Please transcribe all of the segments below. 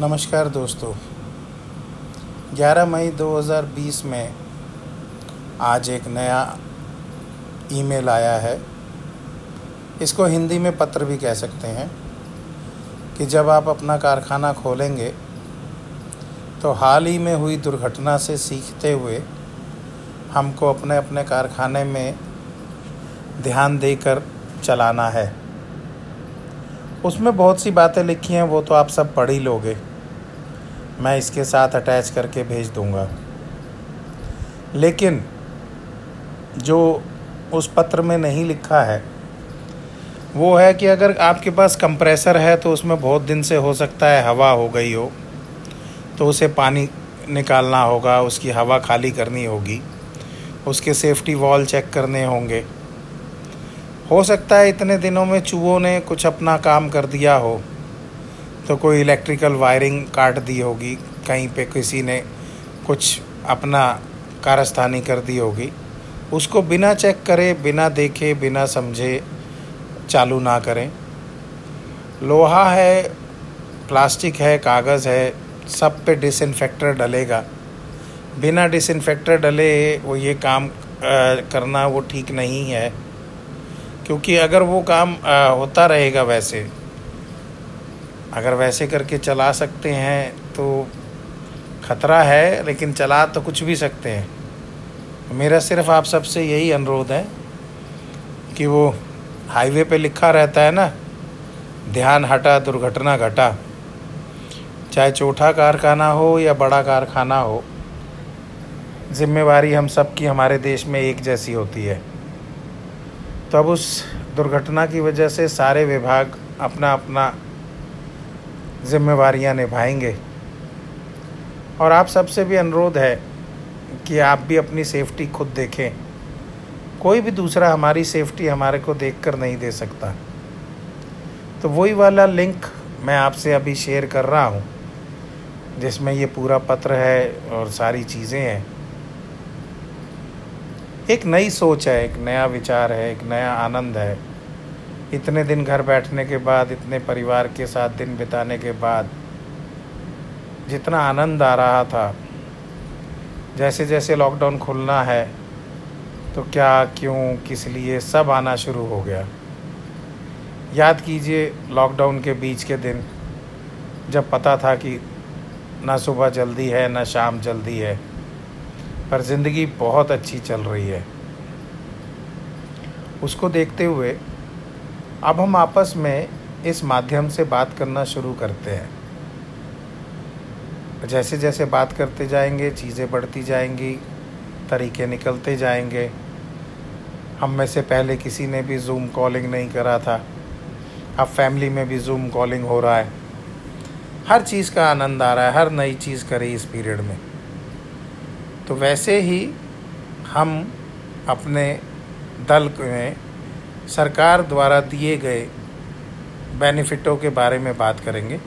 नमस्कार दोस्तों। 11 मई 2020 में आज एक नया ईमेल आया है। इसको हिंदी में पत्र भी कह सकते हैं कि जब आप अपना कारखाना खोलेंगे तो हाल ही में हुई दुर्घटना से सीखते हुए हमको अपने अपने कारखाने में ध्यान देकर चलाना है। उसमें बहुत सी बातें लिखी हैं, वो तो आप सब पढ़ ही लोगे। मैं इसके साथ अटैच करके भेज दूँगा। लेकिन, जो उस पत्र में नहीं लिखा है, वो है कि अगर आपके पास कंप्रेसर है तो उसमें बहुत दिन से हो सकता है हवा हो गई हो तो उसे पानी निकालना होगा, उसकी हवा खाली करनी होगी, उसके सेफ्टी वॉल चेक करने होंगे। हो सकता है इतने दिनों में चूहों ने कुछ अपना काम कर दिया हो तो कोई इलेक्ट्रिकल वायरिंग काट दी होगी, कहीं पे किसी ने कुछ अपना कारस्तानी कर दी होगी। उसको बिना चेक करे, बिना देखे, बिना समझे चालू ना करें। लोहा है प्लास्टिक है, कागज़ है, सब पे डिसइनफेक्टर डलेगा। बिना डिसइनफेक्टर डले वो ये काम करना वो ठीक नहीं है। क्योंकि अगर वो काम आ, होता रहेगा वैसे अगर वैसे करके चला सकते हैं तो ख़तरा है लेकिन चला तो कुछ भी सकते हैं। मेरा सिर्फ़ आप सबसे यही अनुरोध है कि वो हाईवे पे लिखा रहता है ना ध्यान हटा दुर्घटना घटा। चाहे छोटा कारखाना हो या बड़ा कारखाना हो जिम्मेवारी हम सब की हमारे देश में एक जैसी होती है। तो अब उस दुर्घटना की वजह से सारे विभाग अपना अपना जिम्मेवारियाँ निभाएँगे। और आप सबसे भी अनुरोध है कि आप भी अपनी सेफ्टी खुद देखें। कोई भी दूसरा हमारी सेफ्टी हमारे को देखकर नहीं दे सकता। तो वही वाला लिंक मैं आपसे अभी शेयर कर रहा हूँ, जिसमें ये पूरा पत्र है और सारी चीज़ें हैं। एक नई सोच है, एक नया विचार है, एक नया आनंद है। इतने दिन घर बैठने के बाद, इतने परिवार के साथ दिन बिताने के बाद, जितना आनंद आ रहा था जैसे जैसे लॉकडाउन खुलना है तो क्या, क्यों, किस लिए सब आना शुरू हो गया। याद कीजिए लॉकडाउन के बीच के दिन, जब पता था कि ना सुबह जल्दी है, ना शाम जल्दी है पर ज़िंदगी बहुत अच्छी चल रही है। उसको देखते हुए, अब हम आपस में इस माध्यम से बात करना शुरू करते हैं। जैसे जैसे बात करते जाएँगे, चीज़ें बढ़ती जाएँगी, तरीके निकलते जाएँगे। हम में से पहले किसी ने भी जूम कॉलिंग नहीं करा था। अब फैमिली में भी जूम कॉलिंग हो रहा है। हर चीज़ का आनंद आ रहा है, हर नई चीज़ करी इस पीरियड में। तो वैसे ही हम अपने दल में सरकार द्वारा दिए गए बेनिफिटों के बारे में बात करेंगे।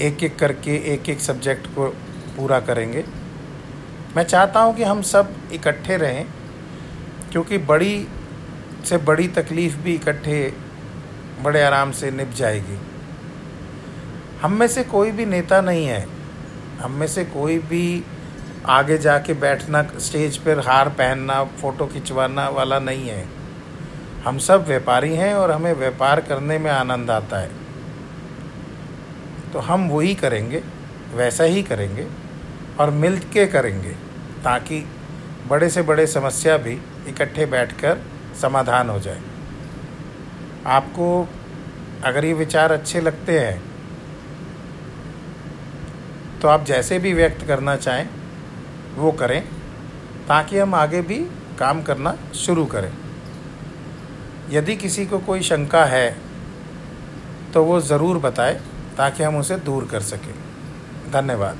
एक एक करके एक एक सब्जेक्ट को पूरा करेंगे। मैं चाहता हूँ कि हम सब इकट्ठे रहें, क्योंकि बड़ी से बड़ी तकलीफ़ भी इकट्ठे बड़े आराम से निप जाएगी। हम में से कोई भी नेता नहीं है। हम में से कोई भी आगे जाके बैठना, स्टेज पर हार पहनना, फ़ोटो खिंचवाना वाला नहीं है। हम सब व्यापारी हैं और हमें व्यापार करने में आनंद आता है। तो हम वही करेंगे, वैसा ही करेंगे और मिल के करेंगे ताकि बड़े से बड़े समस्या भी इकट्ठे बैठकर समाधान हो जाए। आपको अगर ये विचार अच्छे लगते हैं तो आप जैसे भी व्यक्त करना चाहें वो करें, ताकि हम आगे भी काम करना शुरू करें। यदि किसी को कोई शंका है तो वो ज़रूर बताए, ताकि हम उसे दूर कर सकें। धन्यवाद।